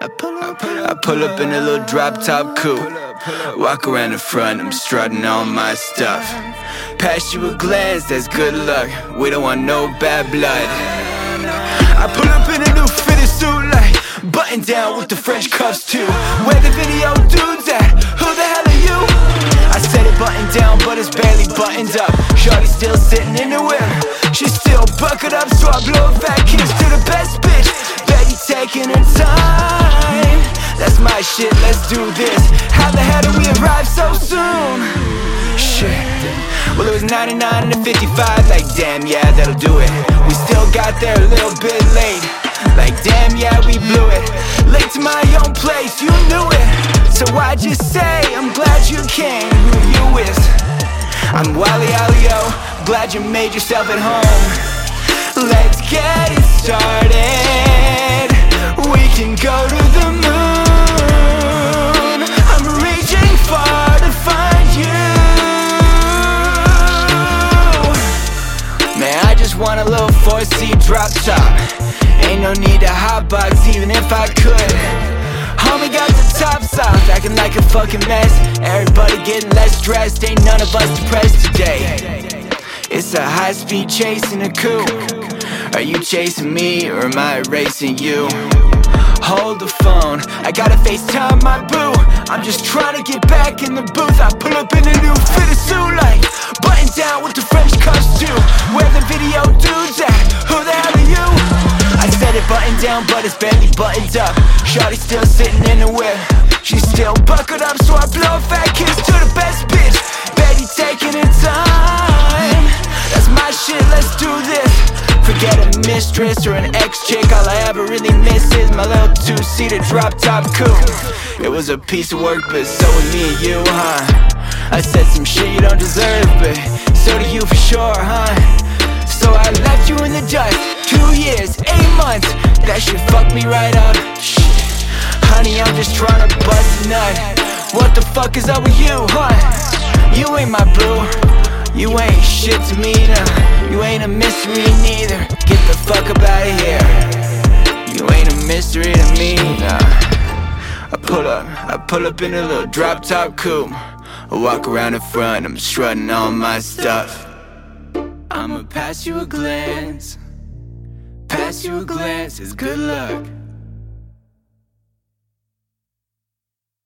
I pull up in a little drop top coupe. Walk around the front, I'm strutting all my stuff. Pass you a glance, that's good luck. We don't want no bad blood. I pull up in a new fitted suit, like button down with the French cuffs too. Where the video dudes at? Who the hell are you? I said it button down, but it's barely buttoned up. Shorty still sitting in the whip. She's still buckled up, so I blow a fat kiss to the best bitch. Taking her time. That's my shit, let's do this. How the hell did we arrive so soon? Shit. Well, it was 99 and 55. Like, damn, yeah, that'll do it. We still got there a little bit late. Like, damn, yeah, we blew it. Late to my own place, you knew it. So I just say, I'm glad you came. Who you is? I'm Wally OllyO. Glad you made yourself at home. Let's get it started. Four seat drop top. Ain't no need to hotbox, even if I could. Homie got the tops off, acting like a fucking mess. Everybody getting less dressed, ain't none of us depressed today. It's a high speed chase in a coupe. Are you chasing me or am I racing you? Hold the phone, I gotta FaceTime my boo. I'm just trying to get back in the booth. I pull up in a new fitted suit, like button down with the French cuffs too. Where the down, but it's barely buttoned up. Shorty still sitting in the whip. She's still buckled up, so I blow a fat kiss to the best bitch. Betty taking her time. That's my shit, let's do this. Forget a mistress or an ex chick. All I ever really miss is my little two seater drop top coupe. It was a piece of work, but so was me and you, huh? I said some shit you don't deserve, but so do you for sure, huh? So I left you in the dust. That shit fucked me right up. Shit. Honey, I'm just trying to bust a nut. What the fuck is up with you, huh? You ain't my boo. You ain't shit to me, nah. You ain't a mystery neither. Get the fuck up out of here. You ain't a mystery to me, nah. I pull up, I pull up in a little drop top coupe. I walk around the front, I'm strutting all my stuff. I'ma pass you a glance. Pass you a glance, it's good luck.